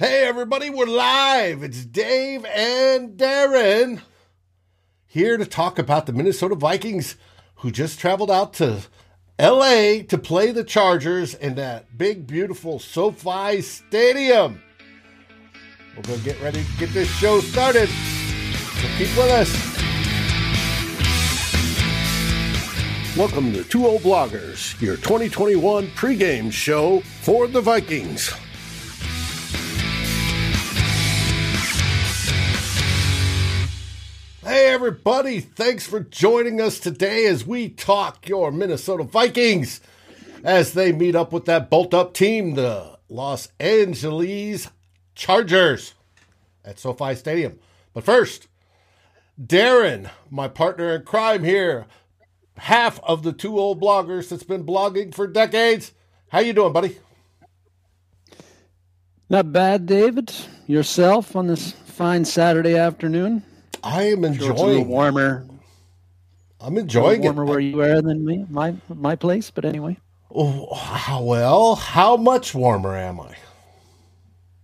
Hey, everybody, we're live. It's Dave and Darren here to talk about the Minnesota Vikings who just traveled out to LA to play the Chargers in that big, beautiful SoFi Stadium. We're going to get ready to get this show started. So keep with us. Welcome to Two Old Bloggers, your 2021 pregame show for the Vikings. Hey, everybody, thanks for joining us today as we talk your Minnesota Vikings as they meet up with that bolt up team, the Los Angeles Chargers at SoFi Stadium. But first, Darren, my partner in crime here, half of the two old bloggers that's been blogging for decades. How you doing, buddy? Not bad, David. Yourself on this fine Saturday afternoon. I am enjoying. Sure warmer. I'm enjoying warmer it. where you are than me, my my place. But anyway. Oh, well, how much warmer am I?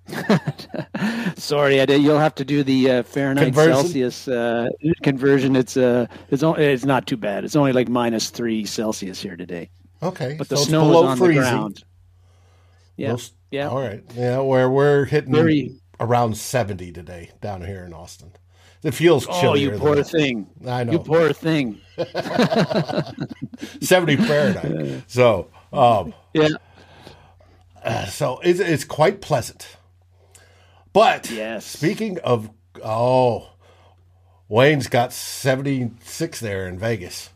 Sorry, I did. You'll have to do the uh, Fahrenheit conversion? Celsius uh, conversion. It's uh, it's only, it's not too bad. It's only like minus three Celsius here today. Okay, but the so snow is on freezing. the ground. Yeah, yeah. All right. Yeah, where we're hitting Very, around seventy today down here in Austin. It feels chilly. Oh, you poor thing! I know. You poor thing. Seventy Fahrenheit. So, um, yeah. Uh, so it's it's quite pleasant. But yes. speaking of oh, Wayne's got 76 there in Vegas.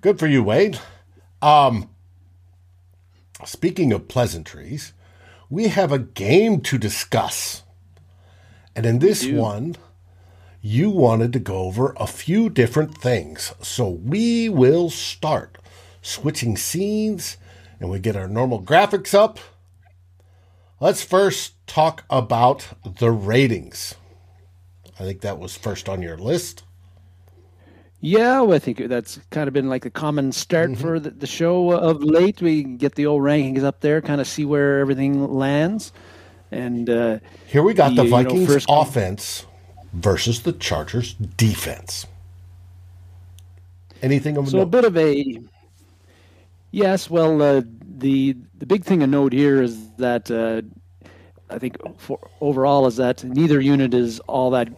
Good for you, Wayne. Um speaking of pleasantries, we have a game to discuss. And in this one, you wanted to go over a few different things. So we will start switching scenes and we get our normal graphics up Let's first talk about the ratings. I think that was first on your list. Yeah, well, I think that's kind of been like a common start mm-hmm. for the, the, show of late. We get the old rankings up there, kind of see where everything lands. And uh, here we got the, the Vikings you know, offense versus the Chargers defense. Anything of so note? a bit of a yes. Well, uh, the the big thing to note here is that uh, I think for overall is that neither unit is all that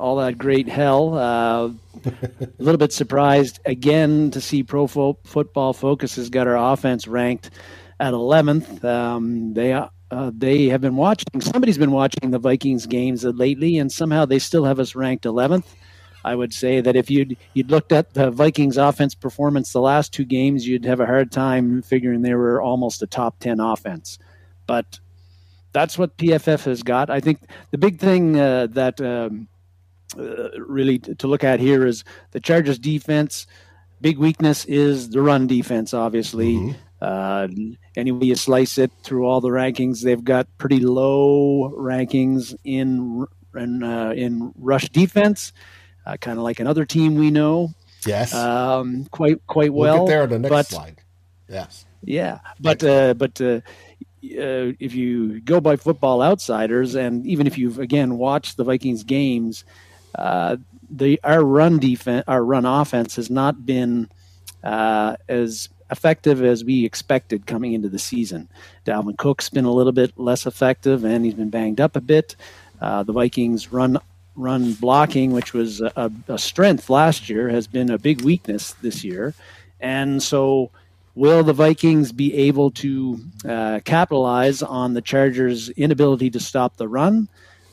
all that great hell. Uh, a little bit surprised again to see Pro Fo- Football Focus has got our offense ranked at 11th. Um, they uh, they have been watching. Somebody's been watching the Vikings games lately, and somehow they still have us ranked 11th. I would say that if you'd you'd looked at the Vikings offense performance the last two games, you'd have a hard time figuring they were almost a top ten offense. But that's what PFF has got. I think the big thing uh, that um, uh, really to look at here is the Chargers defense. Big weakness is the run defense, obviously. Mm-hmm. Uh, anyway, you slice it through all the rankings, they've got pretty low rankings in in, uh, in rush defense uh, kind of like another team we know. Yes. Um, quite quite well. We'll get there on the next but, slide. Yes. Yeah, but uh, but uh, uh, if you go by Football Outsiders, and even if you've again watched the Vikings games, uh, the our run defense, our run offense has not been uh, as effective as we expected coming into the season. Dalvin Cook's been a little bit less effective, and he's been banged up a bit. Uh, the Vikings run run blocking, which was a, a, strength last year, has been a big weakness this year. And so, will the Vikings be able to uh, capitalize on the Chargers' inability to stop the run?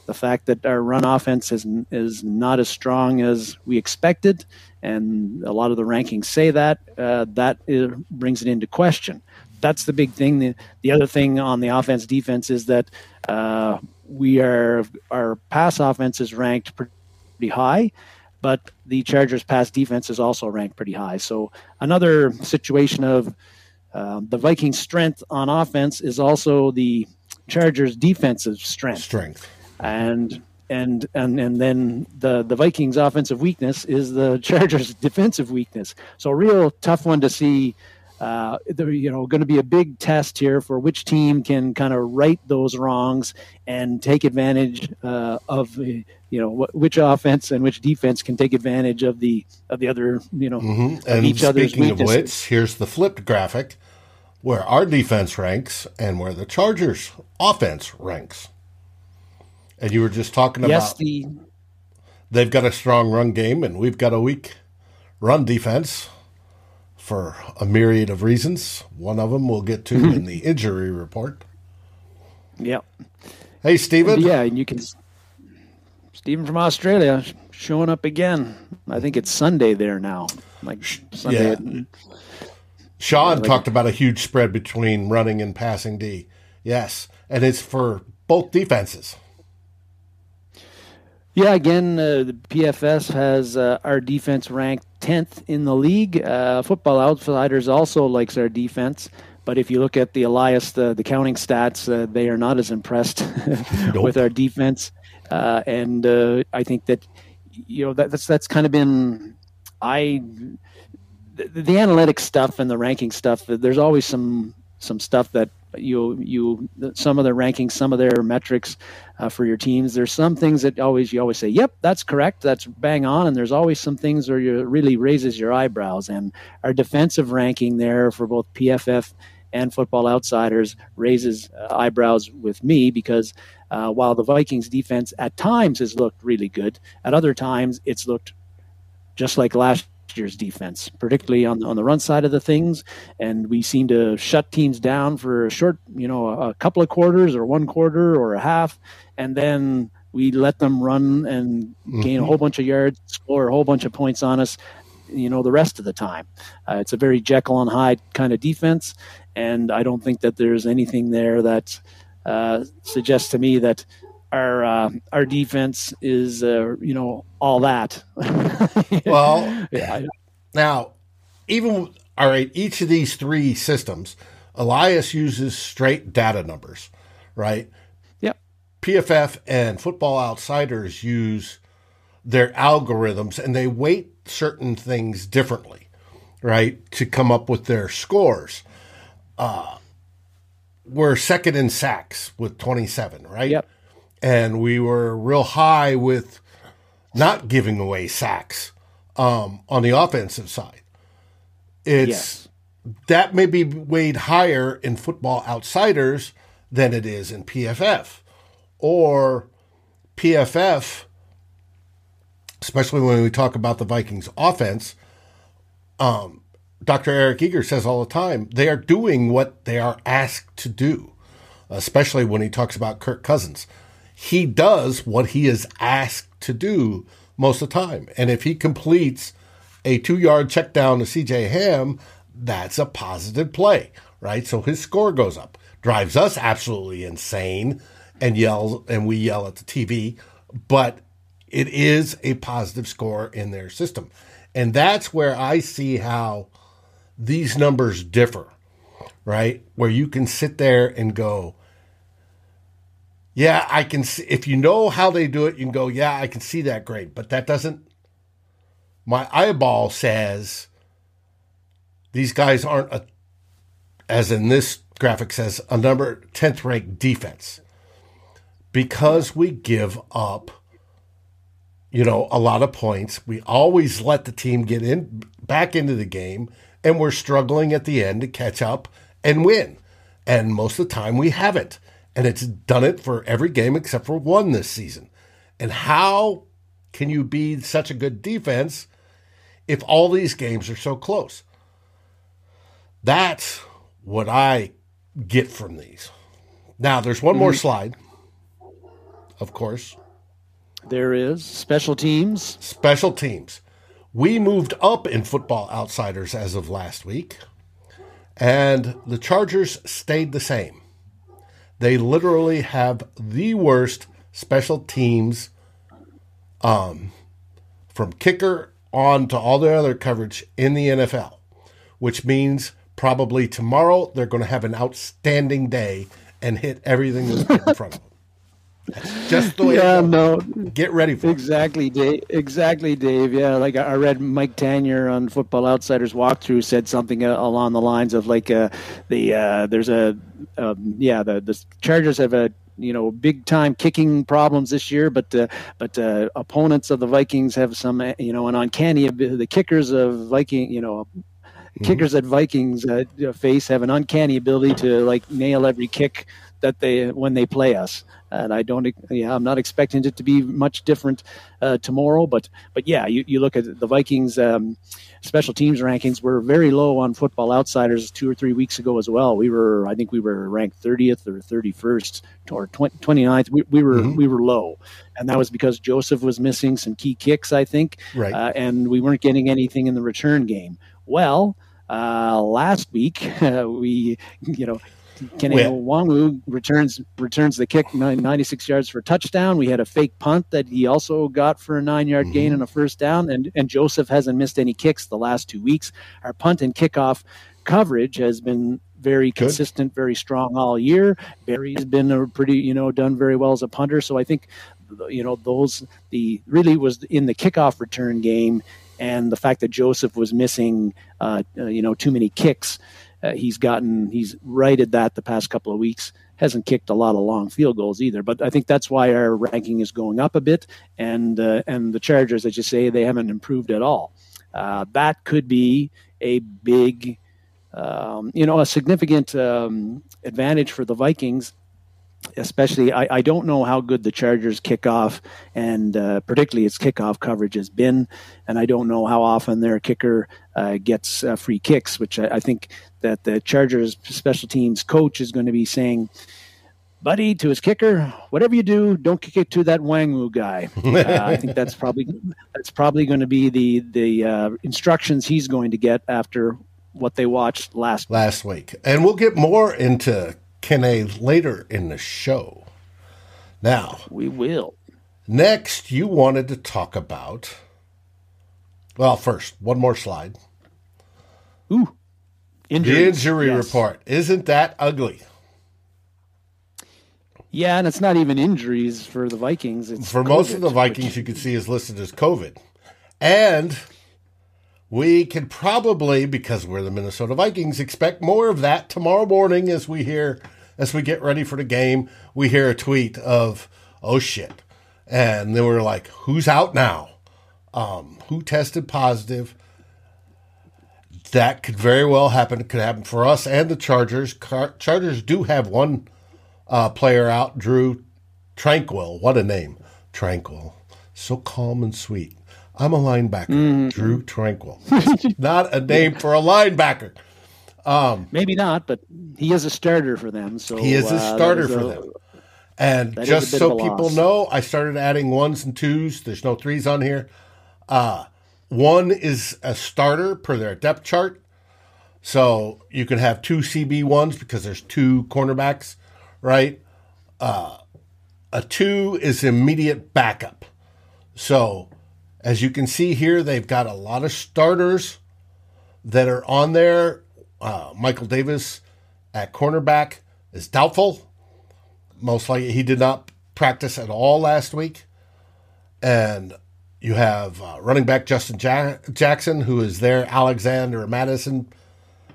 The fact that our run offense is, is not as strong as we expected, and a lot of the rankings say that, uh, that is, brings it into question. That's the big thing. The, the other thing on the offense defense is that uh, we are our pass offense is ranked pretty high, but the Chargers' pass defense is also ranked pretty high. So another situation of uh, the Vikings' strength on offense is also the Chargers' defensive strength. Strength. And and and and then the the Vikings' offensive weakness is the Chargers' defensive weakness. So a real tough one to see uh, you know, going to be a big test here for which team can kind of right those wrongs and take advantage uh, of you know which offense and which defense can take advantage of the of the other you know mm-hmm. and each speaking of which here's the flipped graphic where our defense ranks and where the chargers offense ranks and you were just talking yes, about the they've got a strong run game and we've got a weak run defense for a myriad of reasons. One of them we'll get to hmm. in the injury report. Yep. Hey, Stephen. Yeah, and you can. Stephen from Australia showing up again. I think it's Sunday there now. Like Sunday. Yeah. Sean like talked about a huge spread between running and passing D. Yes, and it's for both defenses. Yeah, again, uh, the PFF has uh, our defense ranked 10th in the league. Uh, Football Outsiders also likes our defense. But if you look at the Elias, the, the counting stats, uh, they are not as impressed nope. with our defense. Uh, and uh, I think that, you know, that, that's, that's kind of been, I, the, the analytics stuff and the ranking stuff, there's always some, some stuff that you you some of the rankings, some of their metrics uh, for your teams. There's some things that always you always say, "Yep, that's correct, that's bang on," and there's always some things where you really raises your eyebrows. And our defensive ranking there for both PFF and Football Outsiders raises uh, eyebrows with me because uh, while the Vikings defense at times has looked really good, at other times it's looked just like last year's defense, particularly on the, on the run side of the things. And we seem to shut teams down for a short, you know, a, a couple of quarters or one quarter or a half, and then we let them run and gain mm-hmm. a whole bunch of yards, score a whole bunch of points on us. You know, the rest of the time, uh, it's a very Jekyll and Hyde kind of defense, and I don't think that there's anything there that uh, suggests to me that our uh, our defense is uh, you know all that. well, yeah. now even all right, each of these three systems, Elias uses straight data numbers, right? Yep. PFF and Football Outsiders use their algorithms and they weight certain things differently, right, to come up with their scores. Uh, we're second in sacks with 27, right? Yep and we were real high with not giving away sacks um, on the offensive side. It's yes. that may be weighed higher in football outsiders than it is in PFF or PFF, especially when we talk about the Vikings offense. Um, Dr. Eric Eager says all the time they are doing what they are asked to do, especially when he talks about Kirk Cousins he does what he is asked to do most of the time. And if he completes a two yard check down to CJ Ham, that's a positive play, right? So his score goes up, drives us absolutely insane and yells, and we yell at the TV, but it is a positive score in their system. And that's where I see how these numbers differ, right? Where you can sit there and go, yeah, I can see if you know how they do it, you can go, yeah, I can see that great. But that doesn't my eyeball says these guys aren't a as in this graphic says a number 10th ranked defense because we give up you know a lot of points we always let the team get in back into the game and we're struggling at the end to catch up and win and most of the time we haven't and it's done it for every game except for one this season. And how can you be such a good defense if all these games are so close? That's what I get from these. Now, there's one more mm-hmm. slide, of course. There is special teams. Special teams. We moved up in Football Outsiders as of last week, and the Chargers stayed the same. They literally have the worst special teams um, from kicker on to all the other coverage in the NFL, which means probably tomorrow they're going to have an outstanding day and hit everything that's in front of them. Just the way. Yeah, no. Get ready for exactly, it. Dave. Exactly, Dave. Yeah, like I read Mike Tanier on Football Outsiders walkthrough said something uh, along the lines of like uh, the uh, there's a um, yeah the the Chargers have a you know big time kicking problems this year, but uh, but uh, opponents of the Vikings have some uh, you know an uncanny the kickers of Viking you know mm-hmm. kickers that Vikings uh, face have an uncanny ability to like nail every kick that they when they play us. And I don't, yeah, I'm not expecting it to be much different uh, tomorrow. But but yeah, you, you look at the Vikings. Um, special teams rankings were very low on Football Outsiders two or three weeks ago as well. We were, I think, we were ranked 30th or 31st or 20, 29th. We, we were mm-hmm. we were low, and that was because Joseph was missing some key kicks, I think, right. Uh, and we weren't getting anything in the return game. Well, uh, last week uh, we, you know, Kene Nwangwu returns returns the kick 96 yards for a touchdown. We had a fake punt that he also got for a nine yard mm-hmm. gain and a first down. And and Joseph hasn't missed any kicks the last two weeks. Our punt and kickoff coverage has been very Good. consistent, very strong all year. Berry's been a pretty, you know, done very well as a punter. So I think, you know, those the really was in the kickoff return game, and the fact that Joseph was missing, uh, uh, you know, too many kicks uh, he's gotten he's righted that the past couple of weeks. Hasn't kicked a lot of long field goals either, but I think that's why our ranking is going up a bit. And uh, and the Chargers, as you say, they haven't improved at all. Uh, that could be a big, um, you know, a significant um, advantage for the Vikings especially I, I, don't know how good the Chargers kickoff and uh, particularly its kickoff coverage has been, and I don't know how often their kicker uh, gets uh, free kicks, which I, I, think that the Chargers special teams coach is going to be saying, "Buddy, to his kicker, whatever you do, don't kick it to that Nwangwu guy." Uh, I think that's probably that's probably going to be the the uh, instructions he's going to get after what they watched last last week, and we'll get more into Kene later in the show. Now, we will. Next, you wanted to talk about. Well, first, one more slide. Ooh. Injuries. The injury yes. report. Isn't that ugly? Yeah, and it's not even injuries for the Vikings. It's for COVID, most of the Vikings, which... you can see is listed as COVID. And we can probably, because we're the Minnesota Vikings, expect more of that tomorrow morning as we hear, as we get ready for the game. We hear a tweet of, "Oh shit," and then we're like, "Who's out now? Um, who tested positive?" That could very well happen. It could happen for us and the Chargers. Car- Chargers do have one uh, player out, Drue Tranquill. What a name, Tranquill. So calm and sweet. I'm a linebacker, mm-hmm. Drue Tranquill. not a name for a linebacker. Um, Maybe not, but he is a starter for them. So he is a uh, starter for a, them. And just so people loss. know, I started adding ones and twos. There's no threes on here. Uh, one is a starter per their depth chart. So you can have two CB ones because there's two cornerbacks, right? Uh, a two is immediate backup. So as you can see here, they've got a lot of starters that are on there. Uh, Michael Davis at cornerback is doubtful. Most likely, he did not practice at all last week. And you have uh, running back Justin ja- Jackson, who is their Alexander Mattison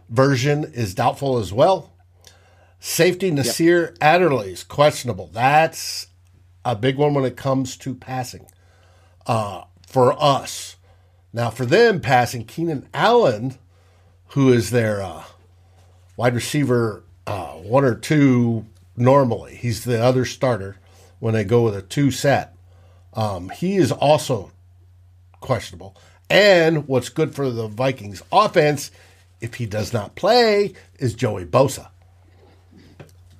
version, is doubtful as well. Safety Nasir yep. Adderley is questionable. That's a big one when it comes to passing. Uh, for us. Now, for them, passing Keenan Allen, who is their uh, wide receiver uh, one or two normally, he's the other starter when they go with a two set. Um, he is also questionable. And what's good for the Vikings offense, if he does not play, is Joey Bosa,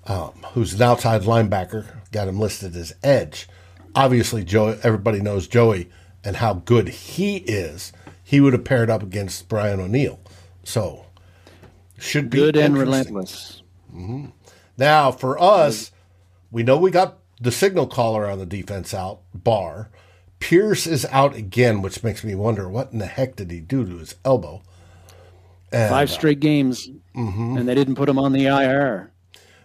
um, who's an outside linebacker. Got him listed as edge. Obviously, Joey. Everybody knows Joey and how good he is, he would have paired up against Brian O'Neill. So should be good and relentless. Mm-hmm. Now for us, we know we got the signal caller on the defense out Barr. Pierce is out again, which makes me wonder what in the heck did he do to his elbow? And, Five straight games, mm-hmm. and they didn't put him on the IR.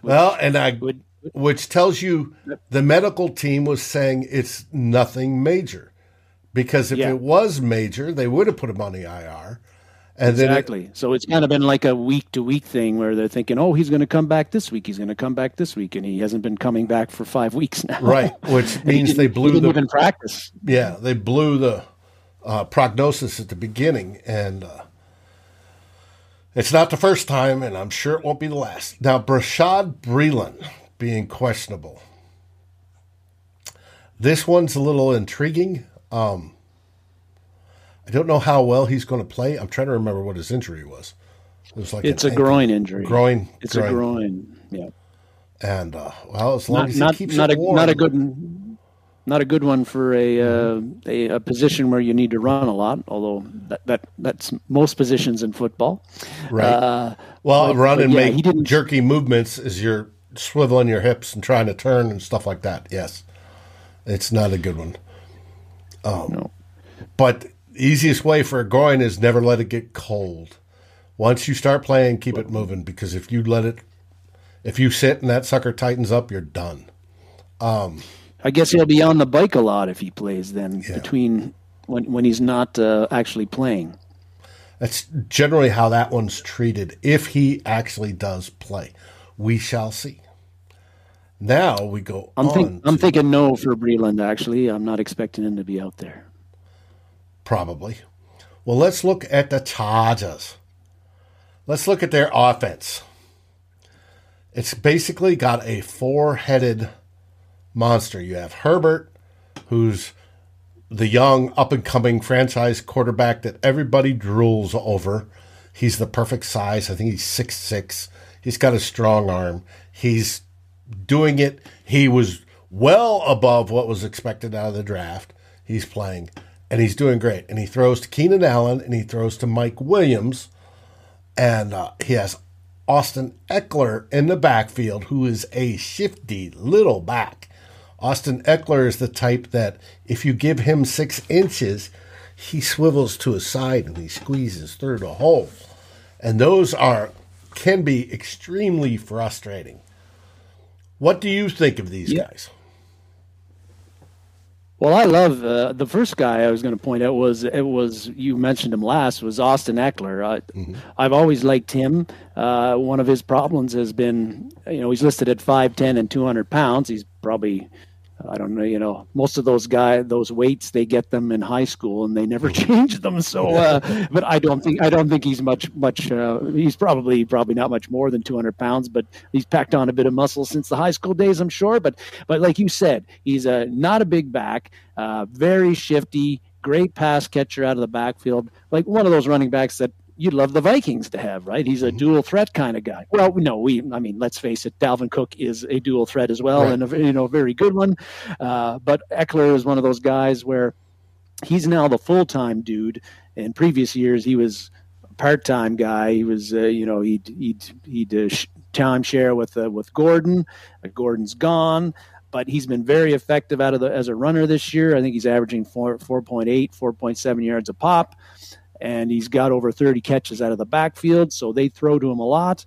Well, and I would which tells you the medical team was saying it's nothing major. Because if Yeah. it was major, they would have put him on the IR. And then it- Exactly. so it's kind of been like a week to week thing where they're thinking, oh, he's going to come back this week. He's going to come back this week. And he hasn't been coming back for five weeks now. right, which means they blew the even practice. yeah they blew the uh, prognosis at the beginning, and uh, it's not the first time, and I'm sure it won't be the last. Now, Bashaud Breeland being questionable. This one's a little intriguing. Um, I don't know how well he's going to play. I'm trying to remember what his injury was. It was like It's a ankle- groin injury. groin. It's a groin. Yeah. And uh, well, as long Not as he not, keeps not it a warm, not a good not a good one for a, uh, a a position where you need to run a lot. Although that, that that's most positions in football. right? Uh, well, but- run but and yeah, make he didn't- jerky movements as you're swiveling your hips and trying to turn and stuff like that. Yes, it's not a good one. no. But easiest way for a groin is never let it get cold. Once you start playing, keep it moving because if you let it, if you sit and that sucker tightens up, you're done. Um, I guess he'll be on the bike a lot if he plays then Yeah. between when when he's not uh, actually playing. That's generally how that one's treated if he actually does play. We shall see. Now we go I'm on. think, I'm thinking no for Breeland. Actually, I'm not expecting him to be out there. Probably. Well, let's look at the Chargers. Let's look at their offense. It's basically got a four headed monster. You have Herbert, who's the young, up and coming franchise quarterback that everybody drools over. He's the perfect size. I think he's six six. He's got a strong arm. He's doing it. He was well above what was expected out of the draft. He's playing, and he's doing great. And he throws to Keenan Allen, and he throws to Mike Williams, and uh, he has Austin Ekeler in the backfield, who is a shifty little back. Austin Ekeler is the type that if you give him six inches, he swivels to his side and he squeezes through the hole. And those are can be extremely frustrating. What do you think of these Yeah. guys? Well, I love uh, the first guy I was going to point out was it was you mentioned him last was Austin Ekeler. I, I've always liked him. Uh, one of his problems has been you know he's listed at five ten and two hundred pounds. He's probably I don't know you know most of those guys, those weights they get them in high school and they never change them. So, uh, but I don't think I don't think he's much much. Uh, he's probably probably not much more than two hundred pounds, but he's packed on a bit of muscle since the high school days, I'm sure. But but like you said, he's a not a big back, uh, very shifty, great pass catcher out of the backfield, like one of those running backs that you'd love the Vikings to have, right? He's a dual threat kind of guy. Well, no, we, I mean, let's face it, Dalvin Cook is a dual threat as well, Right. and a you know very good one. Uh, but Ekeler is one of those guys where he's now the full time dude. In previous years, he was a part time guy. He was, uh, you know, he'd he'd he'd uh, sh- time share with uh, with Gordon. Uh, Gordon's gone, but he's been very effective out of the as a runner this year. I think he's averaging four 4.8, 4.7 yards a pop. And he's got over 30 catches out of the backfield, so they throw to him a lot.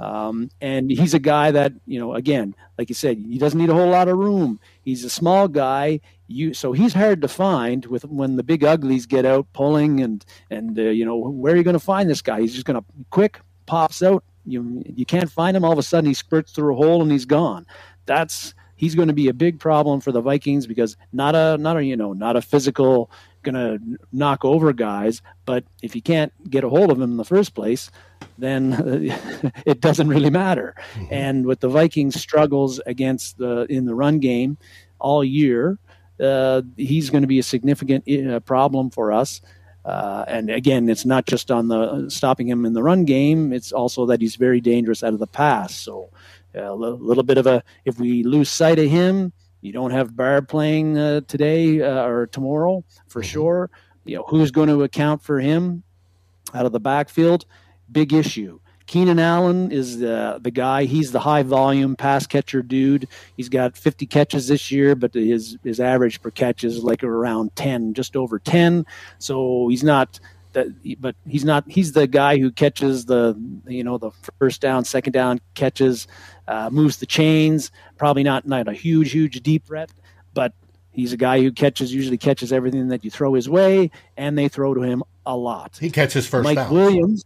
Um, and he's a guy that, you know, again, like you said, he doesn't need a whole lot of room. He's a small guy. You so he's hard to find with when the big uglies get out pulling and and uh, you know where are you going to find this guy? He's just going to quick pops out. You you can't find him. All of a sudden he spurts through a hole and he's gone. That's he's going to be a big problem for the Vikings because not a not a you know not a physical going to knock over guys, but if you can't get a hold of him in the first place, then it doesn't really matter. And with the Vikings' struggles against the in the run game all year, uh, he's going to be a significant uh, problem for us. Uh, and again, it's not just on the stopping him in the run game; it's also that he's very dangerous out of the pass. So, uh, a little bit of a if we lose sight of him, you don't have Barr playing uh, today uh, or tomorrow for sure. You know who's going to account for him out of the backfield? Big issue. Keenan Allen is the the guy. He's the high volume pass catcher dude. He's got 50 catches this year, but his his average per catch is like around 10, just over 10. So he's not that, but he's not. He's the guy who catches the you know the first down, second down catches, uh, moves the chains. Probably not not a huge, huge deep threat, but he's a guy who catches usually catches everything that you throw his way, and they throw to him a lot. He catches first. Mike down. Williams,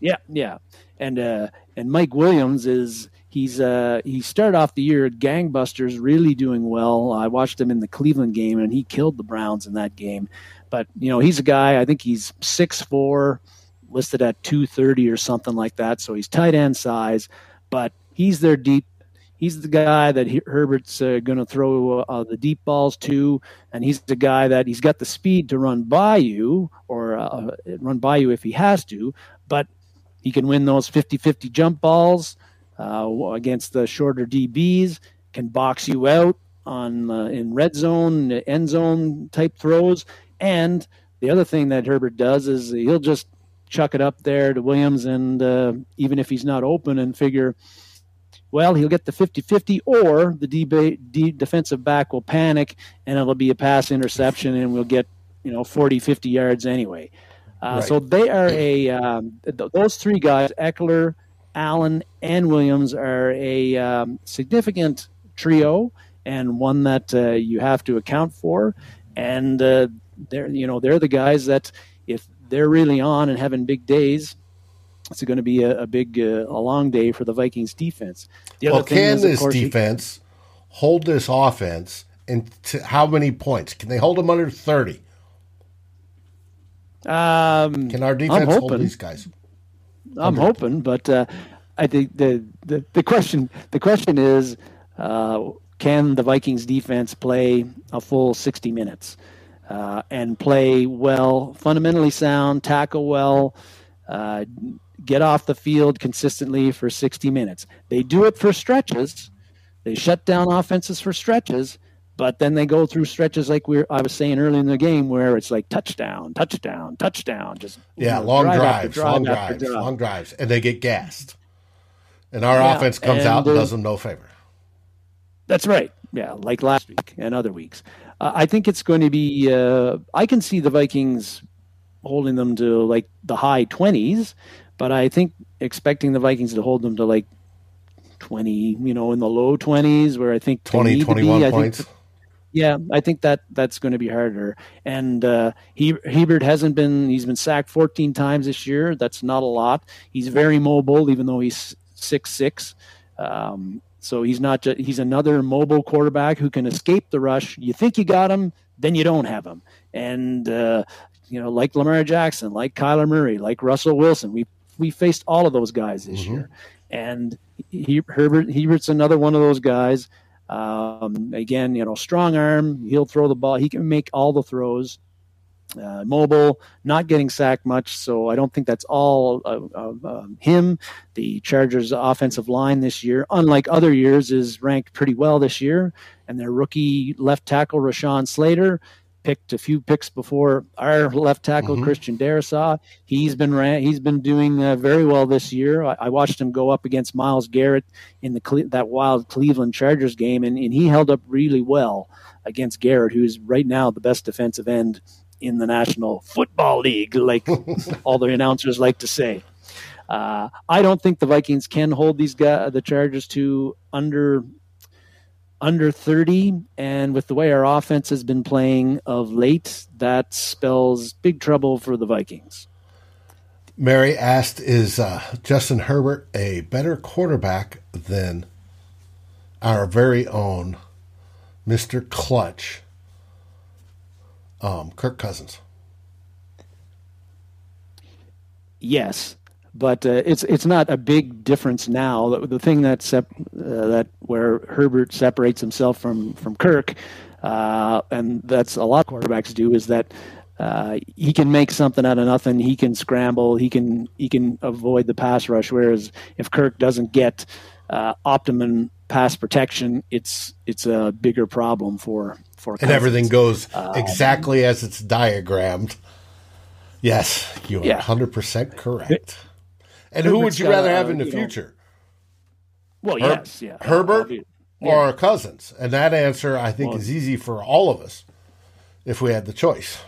yeah, yeah, and uh, and Mike Williams is he's uh he started off the year at gangbusters really doing well i watched him in the cleveland game and he killed the browns in that game but you know he's a guy i think he's six four listed at 230 or something like that so he's tight end size but he's their deep he's the guy that herbert's uh, going to throw uh, the deep balls to and he's the guy that he's got the speed to run by you or uh, run by you if he has to but he can win those 50-50 jump balls uh, against the shorter DBs, can box you out on uh, in red zone, end zone type throws. And the other thing that Herbert does is he'll just chuck it up there to Williams, and uh, even if he's not open, and figure, well, he'll get the 50 50, or the D, defensive back will panic and it'll be a pass interception, and we'll get you know 40, 50 yards anyway. Uh, right. So they are a um, th- those three guys, Ekeler, Allen and Williams are a um, significant trio and one that uh, you have to account for. And uh, they're you know they're the guys that if they're really on and having big days, it's going to be a, a big uh, a long day for the Vikings defense. The well, can is, this defense hold this offense? And how many points can they hold them under thirty? Um, can our defense hold these guys? I'm hoping, but uh, I think the, the the question the question is, uh, can the Vikings defense play a full 60 minutes uh, and play well, fundamentally sound, tackle well, uh, get off the field consistently for 60 minutes? They do it for stretches. They shut down offenses for stretches but then they go through stretches like we I was saying earlier in the game where it's like touchdown, touchdown, touchdown, just yeah, know, long drive drives, drive long drives, drive. long drives, and they get gassed, and our yeah, offense comes and, out and does them no favor. That's right. Yeah, like last week and other weeks. Uh, I think it's going to be. Uh, I can see the Vikings holding them to like the high twenties, but I think expecting the Vikings to hold them to like 20, you know, in the low 20s where I think 20, 21 points. Think, yeah, I think that that's going to be harder. And uh, he Hebert hasn't been he's been sacked 14 times this year. That's not a lot. He's very mobile, even though he's six six. Um, so he's not just, he's another mobile quarterback who can escape the rush. You think you got him, then you don't have him. And uh, you know, like Lamar Jackson, like Kyler Murray, like Russell Wilson, we we faced all of those guys this mm-hmm. year. And he, Herbert Herbert's another one of those guys um, again, you know, strong arm. He'll throw the ball. He can make all the throws. Uh, mobile, not getting sacked much, so I don't think that's all uh, uh, him. The Chargers' offensive line this year, unlike other years, is ranked pretty well this year. And their rookie left tackle Rashawn Slater picked a few picks before our left tackle mm-hmm. Christian Darrisaw. He's been ran, he's been doing uh, very well this year. I, I, watched him go up against Myles Garrett in the that wild Cleveland Chargers game, and, and he held up really well against Garrett, who's right now the best defensive end in the National Football League, like all the announcers like to say. Uh, I don't think the Vikings can hold these guys, the Chargers to under under 30. And with the way our offense has been playing of late, that spells big trouble for the Vikings. Mary asked, Is uh, Justin Herbert a better quarterback than our very own Mr. Clutch, um, Kirk Cousins? Yes but uh, it's it's not a big difference now. The, the thing that sep- uh, that where Herbert separates himself from from Kirk, uh, and that's a lot of quarterbacks do, is that uh, he can make something out of nothing. He can scramble. He can he can avoid the pass rush. Whereas if Kirk doesn't get uh, optimum pass protection, it's it's a bigger problem for for. And everything goes um, exactly as it's diagrammed. Yes, you are yeah. 100% correct. And Herbert's who would you rather have in the future? Know, well, Her- yes, yeah, Herbert yeah. or Cousins, and that answer I think well, is easy for all of us if we had the choice.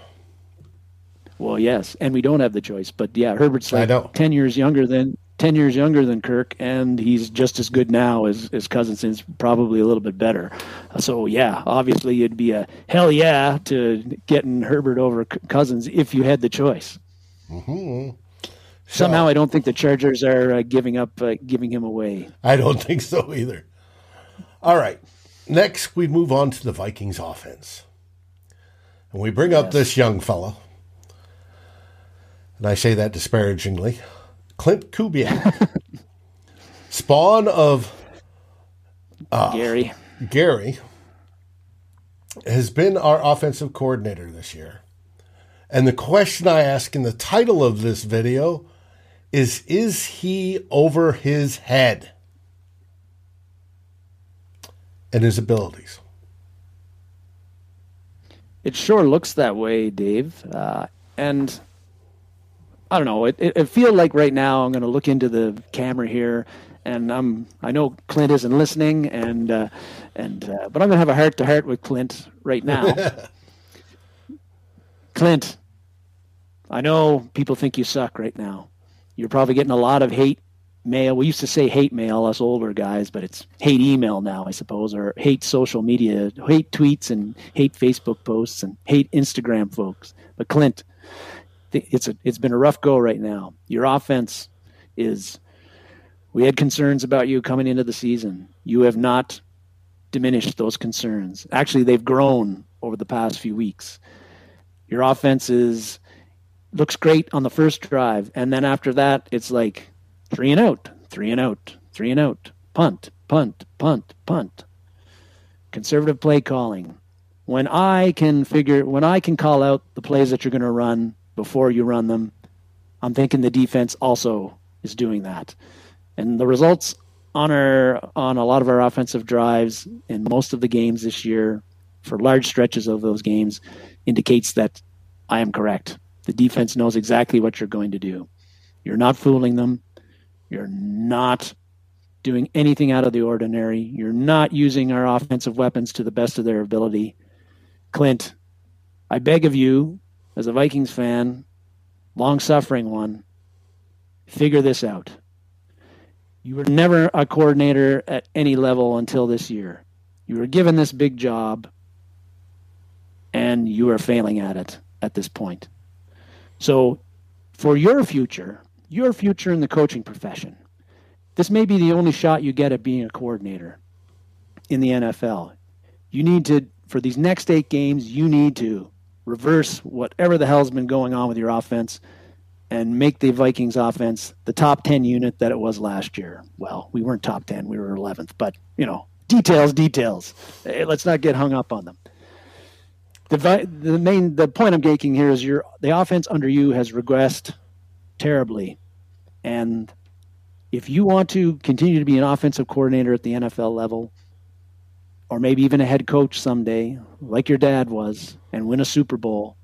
Well, yes, and we don't have the choice. But yeah, Herbert's like ten years younger than ten years younger than Kirk, and he's just as good now as as Cousins is, probably a little bit better. So yeah, obviously it'd be a hell yeah to getting Herbert over Cousins if you had the choice. hmm Somehow, I don't think the Chargers are uh, giving up, uh, giving him away. I don't think so either. All right. Next, we move on to the Vikings offense. And we bring up this young fellow, And I say that disparagingly. Clint Kubiak. Spawn of Gary, Gary has been our offensive coordinator this year. And the question I ask in the title of this video is Is he over his head and his abilities? it sure looks that way, Dave. Uh, and I don't know. It, it, it feels like right now I'm going to look into the camera here, and I'm I know Clint isn't listening, and uh, and uh, but I'm going to have a heart to heart with Clint right now. Clint, I know people think you suck right now. You're probably getting a lot of hate mail. We used to say hate mail, us older guys, but it's hate email now, I suppose, or hate social media, hate tweets and hate Facebook posts and hate Instagram folks. But Clint, it's a, it's been a rough go right now. Your offense is. We had concerns about you coming into the season. You have not diminished those concerns. Actually, they've grown over the past few weeks. Your offense is looks great on the first drive, and then after that, it's like three and out, three and out, three and out, punt, punt, punt, punt. Conservative play calling. When I can figure, when I can call out the plays that you're going to run before you run them, I'm thinking the defense also is doing that. And the results on our on a lot of our offensive drives in most of the games this year, for large stretches of those games, indicates that I am correct. The defense knows exactly what you're going to do. You're not fooling them. You're not doing anything out of the ordinary. You're not using our offensive weapons to the best of their ability. Clint, I beg of you, as a Vikings fan, long suffering one, figure this out. You were never a coordinator at any level until this year. You were given this big job, and you are failing at it at this point. So, for your future, your future in the coaching profession, this may be the only shot you get at being a coordinator in the NFL. You need to, for these next eight games, you need to reverse whatever the hell's been going on with your offense and make the Vikings offense the top 10 unit that it was last year. Well, we weren't top 10, we were 11th, but, you know, details, details. Let's not get hung up on them. The, the main the point I'm making here is your the offense under you has regressed terribly. And if you want to continue to be an offensive coordinator at the NFL level, or maybe even a head coach someday, like your dad was, and win a Super Bowl,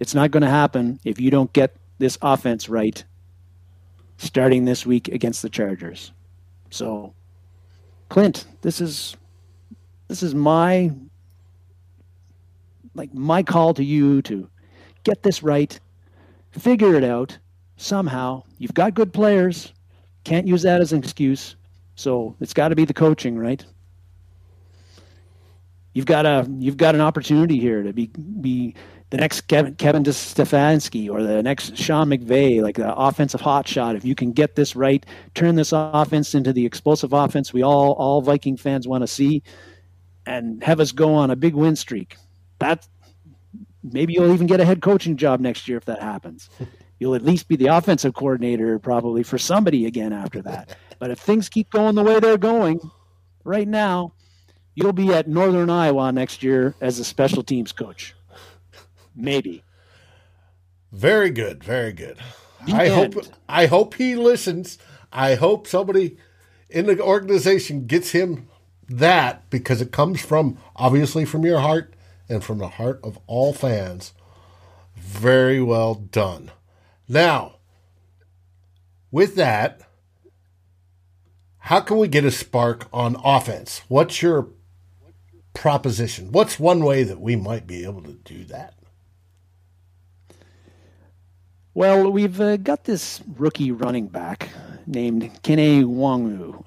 it's not going to happen if you don't get this offense right starting this week against the Chargers. So, Clint, this is this is my like my call to you to get this right, figure it out somehow. You've got good players. Can't use that as an excuse. So it's got to be the coaching, right? You've got a you've got an opportunity here to be be the next Kevin Kevin Stefanski or the next Sean McVay, like the offensive hotshot. If you can get this right, turn this offense into the explosive offense we all all Viking fans want to see, and have us go on a big win streak. That maybe you'll even get a head coaching job next year if that happens. You'll at least be the offensive coordinator probably for somebody again after that. But if things keep going the way they're going right now, you'll be at Northern Iowa next year as a special teams coach. Maybe. Very good, very good. The I end. hope I hope he listens. I hope somebody in the organization gets him that because it comes from obviously from your heart and from the heart of all fans. Very well done. Now, with that, how can we get a spark on offense? What's your proposition? What's one way that we might be able to do that? Well, we've uh, got this rookie running back named Kene Nwangwu,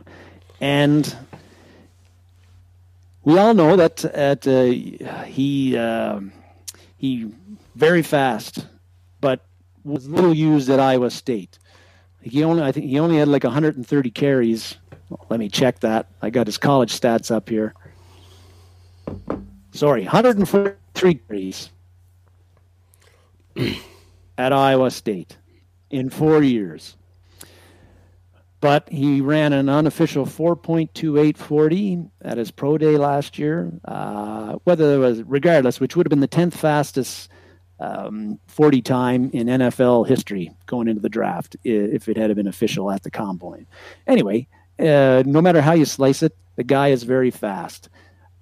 and we all know that at uh, he uh, he very fast, but was little used at Iowa State. He only I think he only had like 130 carries. Well, let me check that. I got his college stats up here. Sorry, 143 carries at Iowa State in four years. But he ran an unofficial 4.2840 at his pro day last year. Uh, whether it was, regardless, which would have been the 10th fastest um, 40 time in NFL history going into the draft if it had been official at the combine. Anyway, uh, no matter how you slice it, the guy is very fast.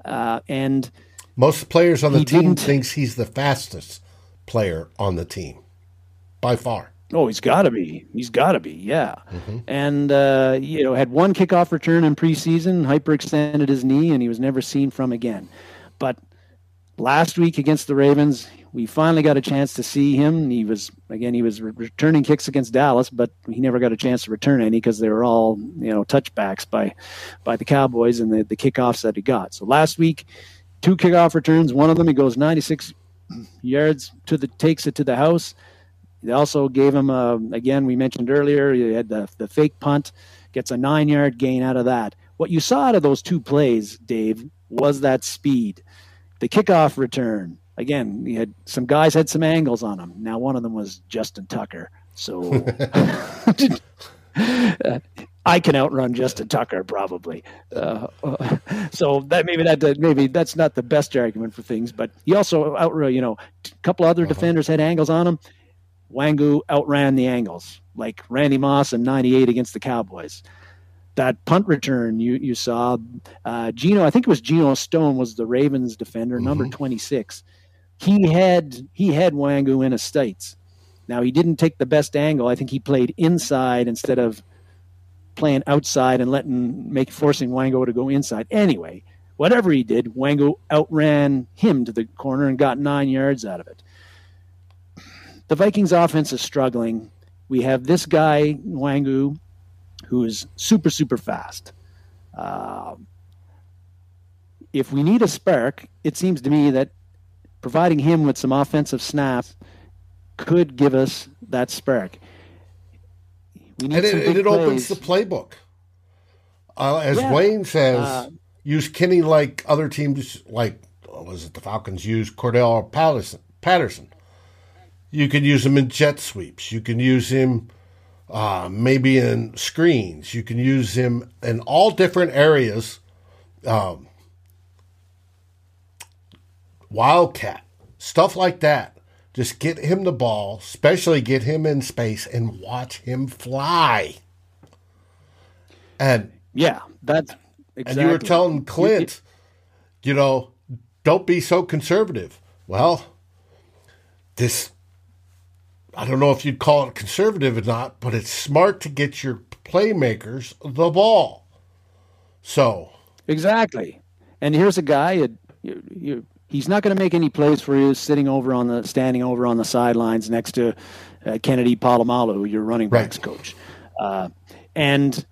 Uh, and most players on the team thinks he's the fastest player on the team by far. Oh, he's got to be. He's got to be. Yeah. Mm-hmm. And uh, you know, had one kickoff return in preseason, hyperextended his knee, and he was never seen from again. But last week against the Ravens, we finally got a chance to see him. He was again, he was re- returning kicks against Dallas, but he never got a chance to return any because they were all you know touchbacks by by the Cowboys and the the kickoffs that he got. So last week, two kickoff returns. One of them he goes 96 yards to the takes it to the house they also gave him a, again, we mentioned earlier, he had the, the fake punt, gets a nine yard gain out of that. What you saw out of those two plays, Dave, was that speed. The kickoff return, again, he had some guys had some angles on him. Now, one of them was Justin Tucker. So I can outrun Justin Tucker probably. Uh, so that maybe that maybe that's not the best argument for things, but he also outrun. You know, a couple other uh-huh. defenders had angles on him. Nwangwu outran the angles, like Randy Moss in 98 against the Cowboys. That punt return you, you saw, uh, Geno, I think it was Geno Stone was the Ravens defender, mm-hmm. number 26. He had he had Nwangwu in his sights. Now he didn't take the best angle. I think he played inside instead of playing outside and letting make forcing Nwangwu to go inside. Anyway, whatever he did, Nwangwu outran him to the corner and got nine yards out of it the Vikings offense is struggling. We have this guy, Nwangwu, who is super, super fast. Uh, if we need a spark, it seems to me that providing him with some offensive snaps could give us that spark. and it, it opens the playbook. Uh, as yeah. Wayne says, uh, use Kenny like other teams, like was it the Falcons use Cordarrelle Patterson. Patterson. You can use him in jet sweeps. You can use him uh, maybe in screens. You can use him in all different areas. Um, wildcat, stuff like that. Just get him the ball, especially get him in space and watch him fly. And yeah, that's exactly. And you were telling Clint, you know, don't be so conservative. Well, this I don't know if you'd call it conservative or not, but it's smart to get your playmakers the ball. So exactly, and here's a guy. You, you, he's not going to make any plays for you sitting over on the standing over on the sidelines next to uh, Kennedy Polamalu, your running backs right. coach. Uh, and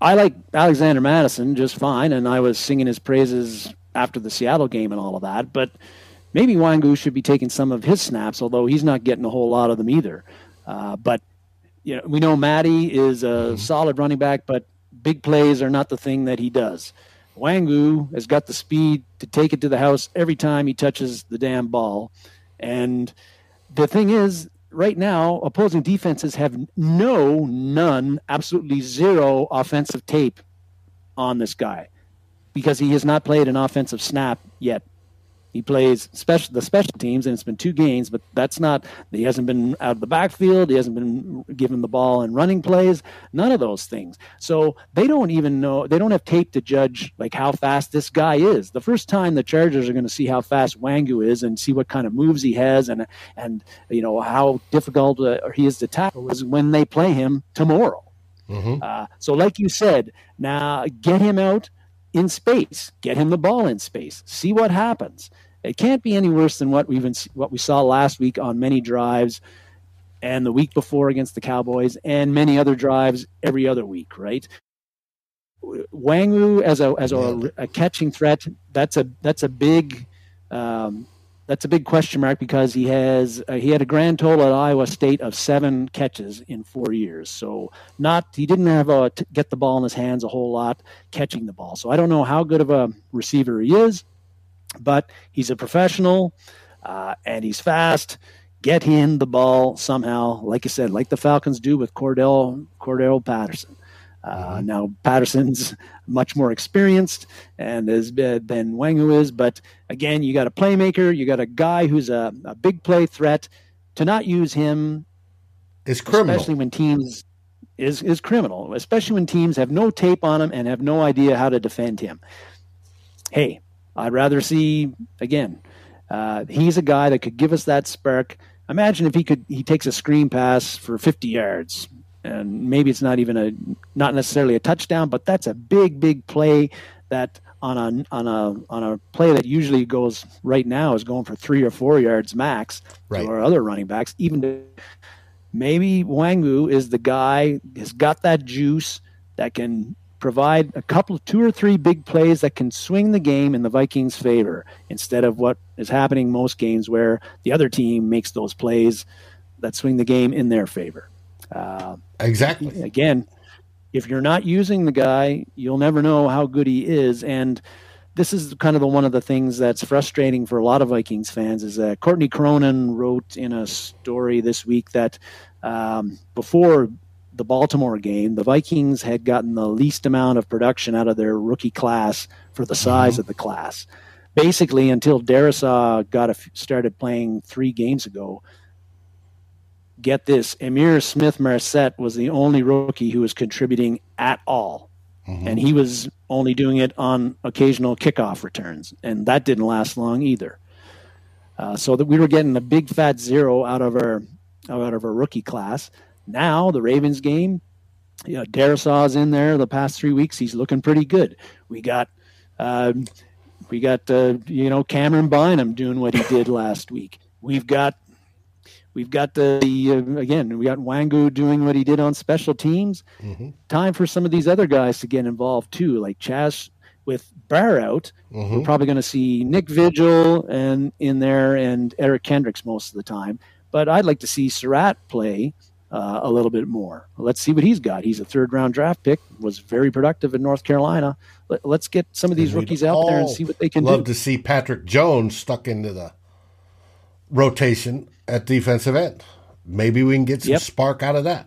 I like Alexander Mattison just fine, and I was singing his praises after the Seattle game and all of that, but maybe Nwangwu should be taking some of his snaps, although he's not getting a whole lot of them either. Uh, but you know, we know Maddie is a mm-hmm. solid running back, but big plays are not the thing that he does. Nwangwu has got the speed to take it to the house every time he touches the damn ball. And the thing is, right now, opposing defenses have no, none, absolutely zero offensive tape on this guy because he has not played an offensive snap yet he plays special the special teams, and it's been two games, but that's not. He hasn't been out of the backfield. He hasn't been given the ball in running plays. None of those things. So they don't even know. They don't have tape to judge like how fast this guy is. The first time the Chargers are going to see how fast Nwangwu is and see what kind of moves he has, and and you know how difficult uh, he is to tackle is when they play him tomorrow. Mm-hmm. Uh, so, like you said, now get him out in space, get him the ball in space, see what happens. It can't be any worse than what we what we saw last week on many drives. and the week before against the Cowboys, and many other drives every other week, right? Nwangwu as a as a, a catching threat, that's a that's a big um, that's a big question mark because he has uh, he had a grand total at Iowa State of seven catches in four years. So not he didn't have a get the ball in his hands a whole lot catching the ball. So I don't know how good of a receiver he is, but he's a professional uh, and he's fast. Get him the ball somehow, like I said, like the Falcons do with Cordell Cordarrelle Patterson. Uh, mm-hmm. now Patterson's much more experienced and as than Nwangwu is, but again, you got a playmaker, you got a guy who's a, a big play threat. To not use him is criminal, especially when teams is is criminal, especially when teams have no tape on him and have no idea how to defend him. Hey, I'd rather see again. Uh, he's a guy that could give us that spark. Imagine if he could he takes a screen pass for 50 yards and maybe it's not even a not necessarily a touchdown, but that's a big big play that on a on a on a play that usually goes right now is going for three or four yards max right. or other running backs. Even to, maybe Nwangwu is the guy has got that juice that can provide a couple of two or three big plays that can swing the game in the Vikings' favor instead of what is happening most games where the other team makes those plays that swing the game in their favor. Uh, exactly. Again, if you're not using the guy, you'll never know how good he is. And this is kind of the one of the things that's frustrating for a lot of Vikings fans is that Courtney Cronin wrote in a story this week that um, before the Baltimore game, the Vikings had gotten the least amount of production out of their rookie class for the size mm-hmm. of the class. Basically, until Darrisaw got a, started playing three games ago, get this Ihmir Smith Marsette was the only rookie who was contributing at all. Mm-hmm. And he was only doing it on occasional kickoff returns. And that didn't last long either. Uh, so that we were getting a big fat zero out of our out of our rookie class. Now the Ravens game, you know, Darrisaw's in there the past three weeks. He's looking pretty good. We got uh, we got uh, you know Camryn Bynum doing what he did last week. We've got We've got the, the uh, again, we got Nwangwu doing what he did on special teams. Mm-hmm. Time for some of these other guys to get involved too, like Chazz with Barr out. Mm-hmm. We're probably going to see Nick Vigil and in there and Eric Kendricks most of the time. But I'd like to see Surratt play uh, a little bit more. Let's see what he's got. He's a third round draft pick, was very productive in North Carolina. Let, us get some of these and rookies out there and see what they can love do. Love to see Patrick Jones stuck into the rotation at defensive end. Maybe we can get some yep. spark out of that.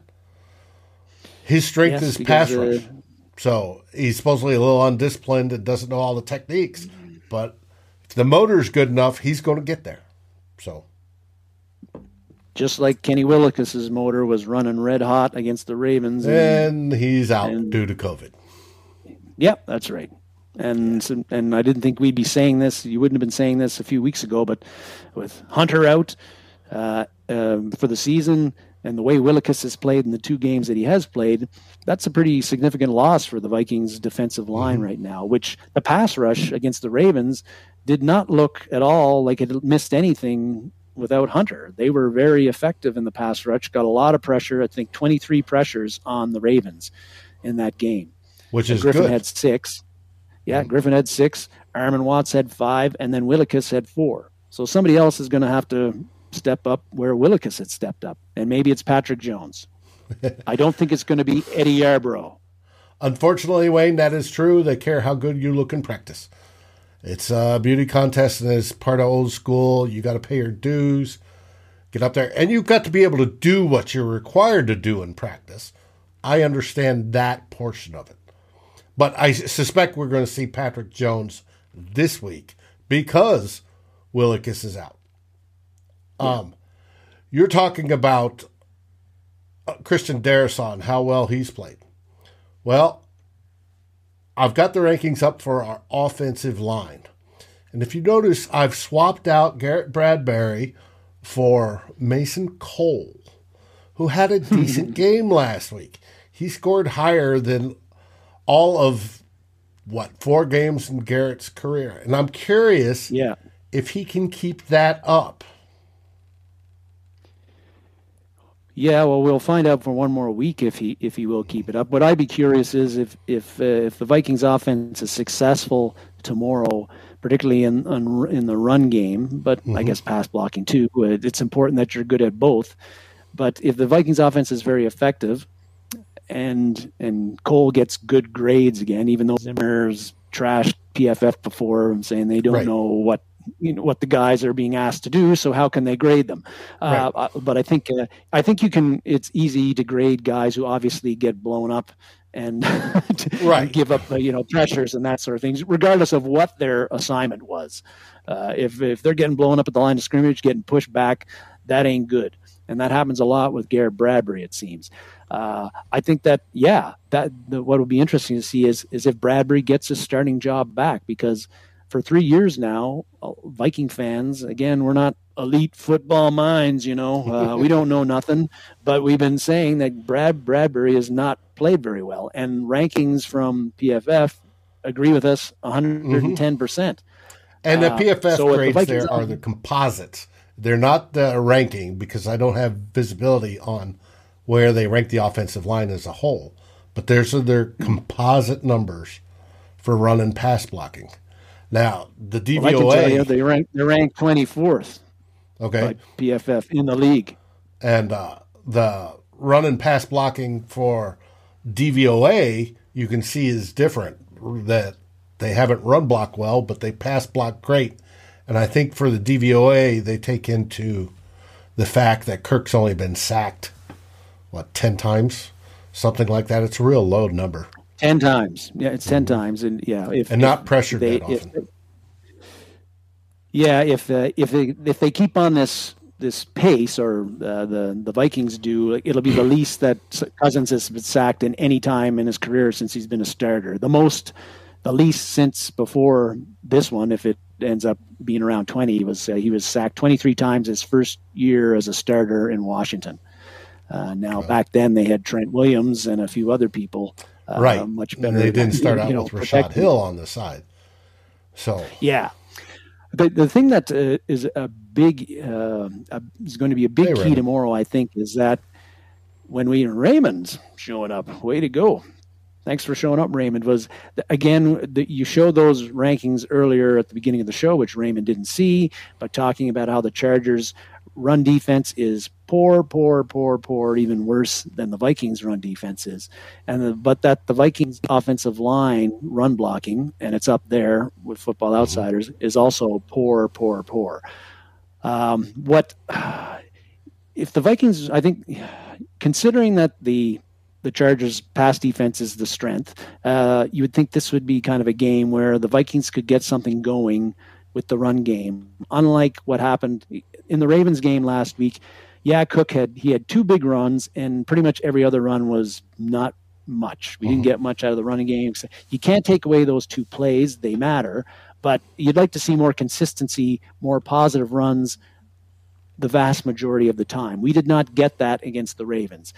His strength yes, is pass uh, rush. So he's supposedly a little undisciplined and doesn't know all the techniques. But if the motor is good enough, he's going to get there. So. Just like Kenny Willekes's motor was running red hot against the Ravens. And, and he's out and, due to COVID. Yep, that's right. And and I didn't think we'd be saying this. You wouldn't have been saying this a few weeks ago, but with Hunter out, uh, um, for the season and the way Willekes has played in the two games that he has played, that's a pretty significant loss for the Vikings defensive line mm-hmm. right now, which the pass rush against the Ravens did not look at all like it missed anything without Hunter. They were very effective in the pass rush, got a lot of pressure, I think 23 pressures on the Ravens in that game. Which is Griffin good. had six. Yeah. Griffin had six, Armon Watts had five, and then Willekes had four. So somebody else is going to have to step up where Willekes had stepped up, and maybe it's Patrick Jones. I don't think it's going to be Eddie Yarbrough. Unfortunately, Wayne, that is true. They care how good you look in practice. It's a beauty contest, and it's part of old school. You got to pay your dues, get up there, and you've got to be able to do what you're required to do in practice. I understand that portion of it. But I suspect we're going to see Patrick Jones this week because Willekes is out. Um, you're talking about uh, Christian Darrisaw, how well he's played. Well, I've got the rankings up for our offensive line. And if you notice, I've swapped out Garrett Bradbury for Mason Cole, who had a decent game last week. He scored higher than all of what four games in Garrett's career. And I'm curious yeah. if he can keep that up. Yeah, well, we'll find out for one more week if he if he will keep it up. What I'd be curious is if if uh, if the Vikings offense is successful tomorrow, particularly in in, in the run game, but mm-hmm. I guess pass blocking too. It's important that you're good at both. But if the Vikings offense is very effective, and and Cole gets good grades again, even though Zimmer's trashed PFF before and saying they don't right. know what you know what the guys are being asked to do so how can they grade them uh, right. uh, but i think uh, i think you can it's easy to grade guys who obviously get blown up and, right. give up you know pressures and that sort of things regardless of what their assignment was uh, if if they're getting blown up at the line of scrimmage getting pushed back that ain't good and that happens a lot with Garrett Bradbury it seems uh, I think that yeah that the, what will be interesting to see is is if Bradbury gets his starting job back because for three years now, uh, Viking fans, again, we're not elite football minds, you know, uh, we don't know nothing, but we've been saying that Brad Bradbury has not played very well. And rankings from PFF agree with us 110%. percent And the PFF uh, so grades the there are the composites. They're not the ranking because I don't have visibility on where they rank the offensive line as a whole. But there's their composite numbers for run and pass blocking. Now the DVOA well, you, they rank they rank twenty fourth. Okay. PFF in the league, and uh, the run and pass blocking for DVOA you can see is different. That they haven't run block well, but they pass block great. And I think for the DVOA they take into the fact that Kirk's only been sacked what ten times, something like that. It's a real low number. Ten times, yeah, it's 10 mm-hmm. times, and yeah, if and not pressured they, that often. If, yeah, if uh, if they if they keep on this this pace, or uh, the the Vikings do, it'll be the least that Cousins has been sacked in any time in his career since he's been a starter. The most, the least since before this one, if it ends up being around twenty, was uh, he was sacked twenty three times his first year as a starter in Washington. Uh, now, back then they had Trent Williams and a few other people uh, right. Much better. And they didn't start out know, with Rashod Hill on the side. So yeah, but the thing that uh, is a big uh, is going to be a big hey, key Raymond. tomorrow, I think, is that when we Raymond's showing up, way to go. Thanks for showing up, Raymond. Was again, the, you showed those rankings earlier at the beginning of the show, which Raymond didn't see, but talking about how the Chargers run defense is poor, poor, poor, poor, even worse than the Vikings run defense is. And the, but that the Vikings offensive line run blocking, and it's up there with Football mm-hmm. Outsiders, is also poor, poor, poor. Um, what if the Vikings? I think considering that the the Chargers' pass defense is the strength, uh, you would think this would be kind of a game where the Vikings could get something going with the run game. Unlike what happened in the Ravens game last week, yeah, Cook had he had two big runs, and pretty much every other run was not much. We didn't uh-huh. get much out of the running game. You can't take away those two plays; they matter. But you'd like to see more consistency, more positive runs, the vast majority of the time. We did not get that against the Ravens.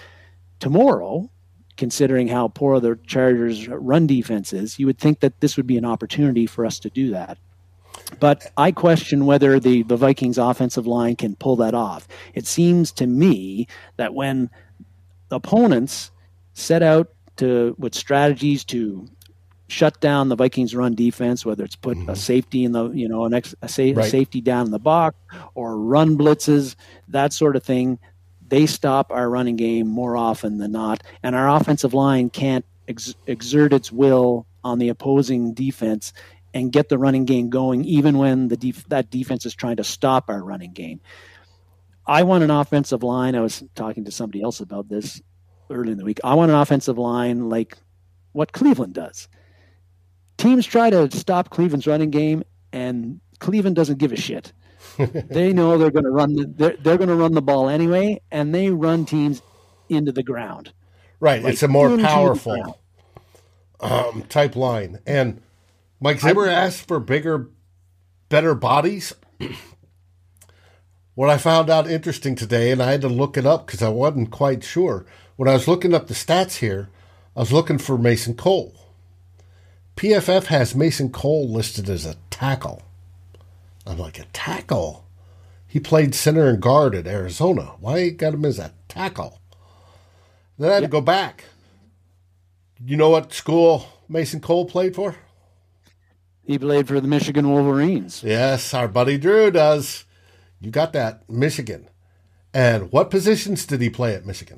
Tomorrow, considering how poor the Chargers' run defense is, you would think that this would be an opportunity for us to do that. But I question whether the, the Vikings offensive line can pull that off. It seems to me that when opponents set out to with strategies to shut down the Vikings run defense, whether it's put mm-hmm. a safety in the you know an ex, a, sa- right. safety down in the box or run blitzes, that sort of thing, they stop our running game more often than not, and our offensive line can't ex- exert its will on the opposing defense and get the running game going, even when the def- that defense is trying to stop our running game. I want an offensive line. I was talking to somebody else about this early in the week. I want an offensive line like what Cleveland does. Teams try to stop Cleveland's running game, and Cleveland doesn't give a shit. they know they're going to run. The, they're, they're going to run the ball anyway, and they run teams into the ground. Right. Like, it's a more powerful um, type line, and Mike Zimmer I, asked for bigger, better bodies. what I found out interesting today, and I had to look it up because I wasn't quite sure. When I was looking up the stats here, I was looking for Mason Cole. PFF has Mason Cole listed as a tackle. I'm like, a tackle? He played center and guard at Arizona. Why got him as a tackle? tackle. Then I had to go back. You know what school Mason Cole played for? He played for the Michigan Wolverines. Yes, our buddy Drew does. You got that, Michigan. And what positions did he play at Michigan?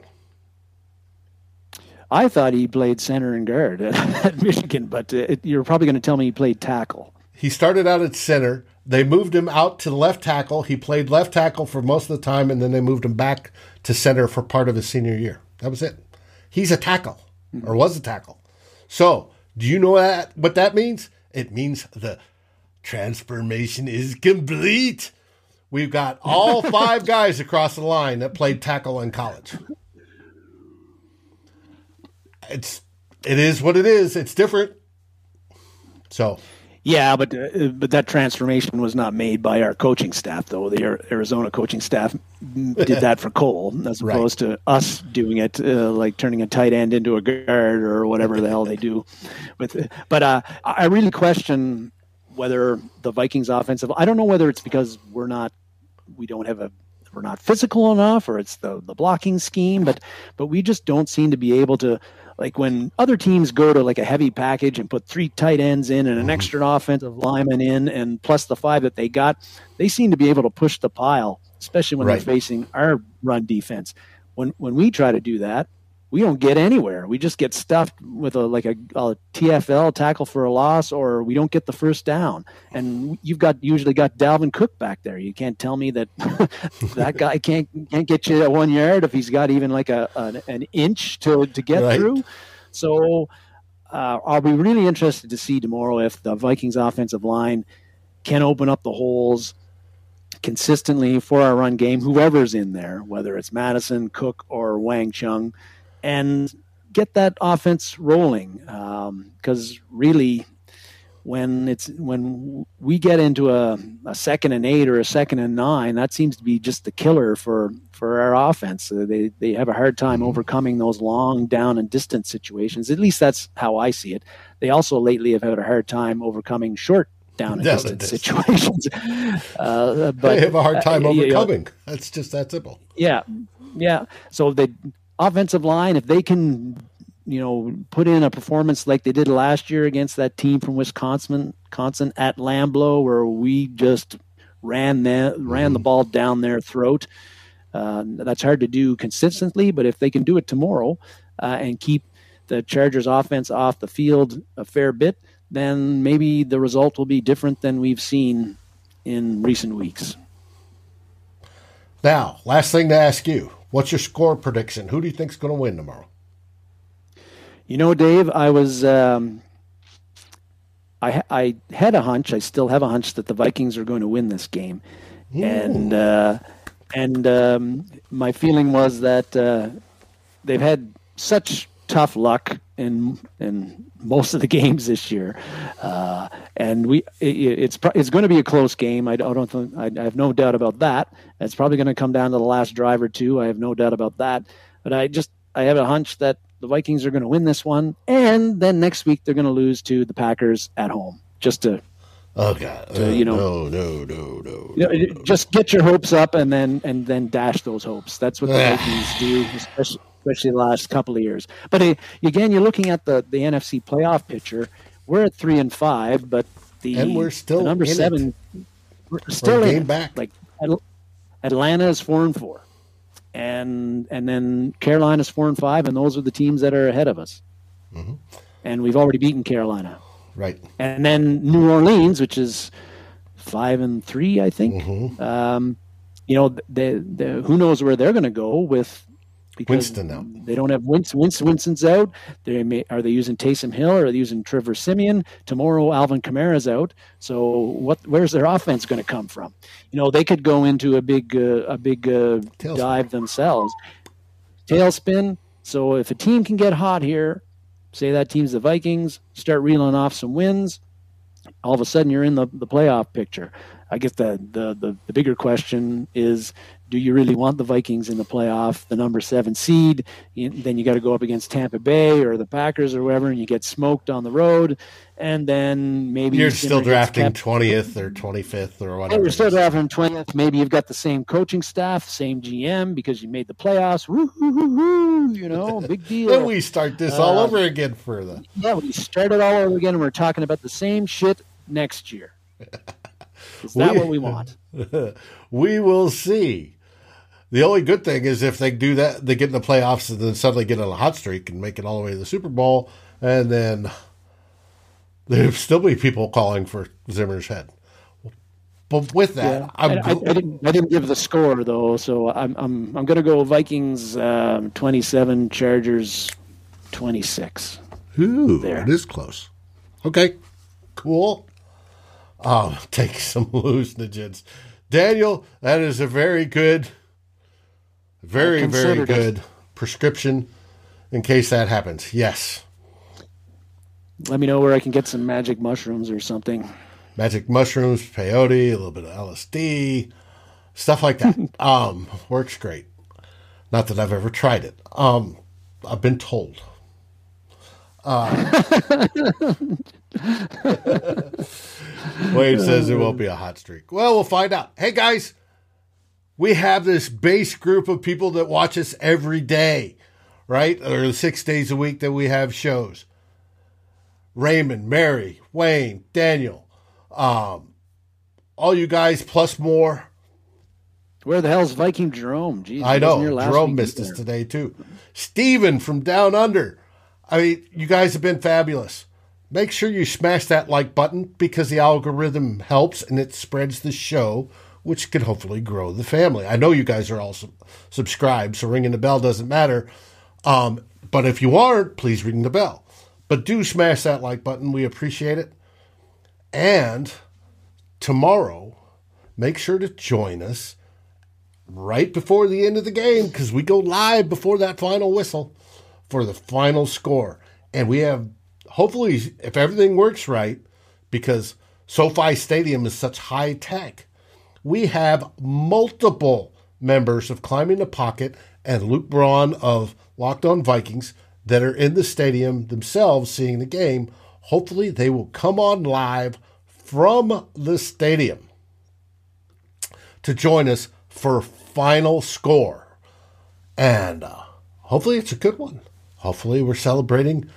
I thought he played center and guard at, Michigan, but uh, it, you're probably going to tell me he played tackle. He started out at center. They moved him out to left tackle. He played left tackle for most of the time, and then they moved him back to center for part of his senior year. That was it. He's a tackle, mm-hmm. or was a tackle. So, do you know that, what that means? It means the transformation is complete. We've got all five guys across the line that played tackle in college. It's it is what it is. It's different. So yeah, but uh, but that transformation was not made by our coaching staff, though. The Arizona coaching staff did that for Cole, as opposed to us doing it, uh, like turning a tight end into a guard or whatever the hell they do. With, it. but uh, I really question whether the Vikings offensive. I don't know whether it's because we're not, we don't have a, we're not physical enough, or it's the the blocking scheme, but but we just don't seem to be able to like when other teams go to like a heavy package and put three tight ends in and an mm-hmm. extra offensive lineman in and plus the five that they got, they seem to be able to push the pile, especially when right. they're facing our run defense. When when we try to do that, we don't get anywhere. We just get stuffed with a like a, a, TFL tackle for a loss, or we don't get the first down. And you've got usually got Dalvin Cook back there. You can't tell me that that guy can't can't get you at one yard if he's got even like a an, an inch to to get right. through. So uh, I'll be really interested to see tomorrow if the Vikings offensive line can open up the holes consistently for our run game. Whoever's in there, whether it's Mattison, Cook, or Wang Chung and get that offense rolling. Because um, really, when it's when we get into a, a, second and eight or a second and nine, that seems to be just the killer for for our offense. Uh, they they have a hard time mm-hmm. overcoming those long down and distance situations. At least that's how I see it. They also lately have had a hard time overcoming short down and distance situations. uh, but they have a hard time uh, overcoming. You know, that's just that simple. Yeah, yeah. So they offensive line, if they can, you know, put in a performance like they did last year against that team from Wisconsin, Wisconsin at Lambeau, where we just ran the, ran the mm-hmm. ball down their throat. Uh, that's hard to do consistently, but if they can do it tomorrow uh, and keep the Chargers offense off the field a fair bit, then maybe the result will be different than we've seen in recent weeks. Now, last thing to ask you What's your score prediction? Who do you think's going to win tomorrow? You know, Dave, I was um, I I had a hunch. I still have a hunch that the Vikings are going to win this game, Ooh. and uh, and um, my feeling was that uh, they've had such tough luck in in most of the games this year, uh, and we it, it's it's going to be a close game. I, don't think I, I have no doubt about that. It's probably going to come down to the last drive or two. I have no doubt about that. But I just I have a hunch that the Vikings are going to win this one, and then next week they're going to lose to the Packers at home. Just to Oh God! To, you know, no, no, no, no, you know, no, Just get your hopes up and then and then dash those hopes. That's what the Vikings do, especially especially the last couple of years. But uh, again, you're looking at the, the NFC playoff picture. We're at three and five, but the and we're still number seven. It. We're still in back. Like Atlanta is four and four, and and then Carolina's four and five, and those are the teams that are ahead of us. Mm-hmm. And we've already beaten Carolina. Right. And then New Orleans, which is five and three, I think. Mm-hmm. Um, you know, the, the, who knows where they're going to go with because Winston out. They don't have Winston. Winston Winston's out. They may, are they using Taysom Hill or are they using Trevor Siemian? Tomorrow Alvin Kamara's out. So what? Where's their offense going to come from? You know, they could go into a big uh, a big uh, dive themselves. Tailspin. So if a team can get hot here, say that team's the Vikings, start reeling off some wins, all of a sudden you're in the, the playoff picture. I guess the, the, the, the bigger question is do you really want the Vikings in the playoff, the number seven seed? then you got to go up against Tampa Bay or the Packers or whatever, and you get smoked on the road. And then maybe you're still drafting twentieth or twenty fifth or whatever. you're still drafting twentieth. Maybe you've got the same coaching staff, same GM because you made the playoffs. Woo, woo, woo, woo you know, big deal. then we start this uh, all over again for the. Yeah, we start it all over again, and we're talking about the same shit next year. Is that we, what we want? we will see. The only good thing is if they do that, they get in the playoffs and then suddenly get on a hot streak and make it all the way to the Super Bowl, and then there'll still be people calling for Zimmer's head. But with that, yeah, I, I, I, didn't. I didn't give the score though, so I'm I'm I'm gonna go Vikings um, 27, Chargers 26. Ooh, there. it is close. Okay, cool. Um, take some hallucinogens. Daniel, that is a very good very, very good it. prescription in case that happens. Yes. Let me know where I can get some magic mushrooms or something. Magic mushrooms, peyote, a little bit of LSD, stuff like that. um, works great. Not that I've ever tried it. Um, I've been told. Uh, Wade says it won't be a hot streak. Well, we'll find out. Hey guys, we have this base group of people that watch us every day, right? Or six days a week that we have shows. Raymond, Mary, Wayne, Daniel, um, all you guys plus more. Where the hell's Viking Jerome? Jeez, I know. Jerome missed us today too. Steven from down under. I mean, you guys have been fabulous. Make sure you smash that like button because the algorithm helps and it spreads the show which can hopefully grow the family. I know you guys are all sub- subscribed, so ringing the bell doesn't matter. Um, but if you aren't, please ring the bell. But do smash that like button. We appreciate it. And tomorrow, make sure to join us right before the end of the game because we go live before that final whistle for the final score. And we have, hopefully, if everything works right, because SoFi Stadium is such high tech we have multiple members of Climbing the Pocket and Luke Braun of Locked On Vikings that are in the stadium themselves seeing the game. Hopefully, they will come on live from the stadium to join us for final score. And uh, hopefully, it's a good one. Hopefully, we're celebrating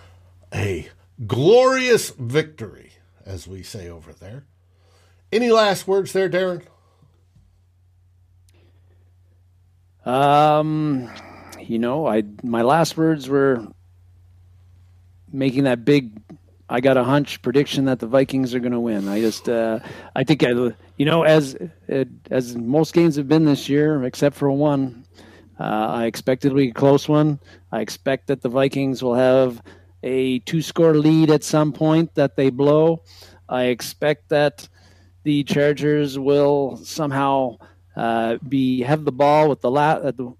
a glorious victory, as we say over there. Any last words there, Darren? Um, you know, I my last words were making that big. I got a hunch prediction that the Vikings are going to win. I just, uh, I think, I, you know, as as most games have been this year, except for one, uh, I expect it to be a close one. I expect that the Vikings will have a two-score lead at some point that they blow. I expect that the Chargers will somehow uh, be have the ball with the la- at the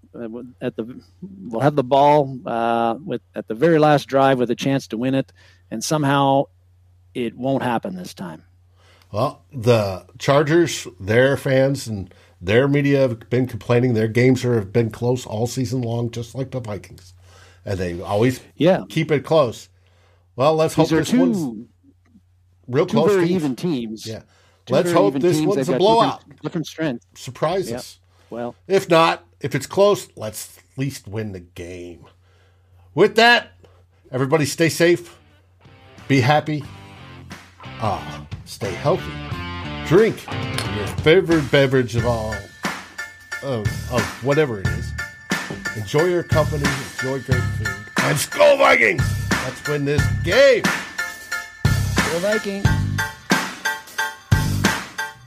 at the we'll have the ball uh, with at the very last drive with a chance to win it, and somehow it won't happen this time. Well, the Chargers, their fans and their media have been complaining their games are, have been close all season long, just like the Vikings, and they always yeah keep it close. Well, let's These hope this two, one's real two close. Very teams. even teams. Yeah. Let's hope this teams. one's a blowout. Different, different strength. Surprise yep. us. Well, if not, if it's close, let's at least win the game. With that, everybody stay safe, be happy, ah, stay healthy, drink your favorite beverage of all, of, of whatever it is. Enjoy your company, enjoy great food, and Skol Vikings! Let's win this game. Skol Vikings.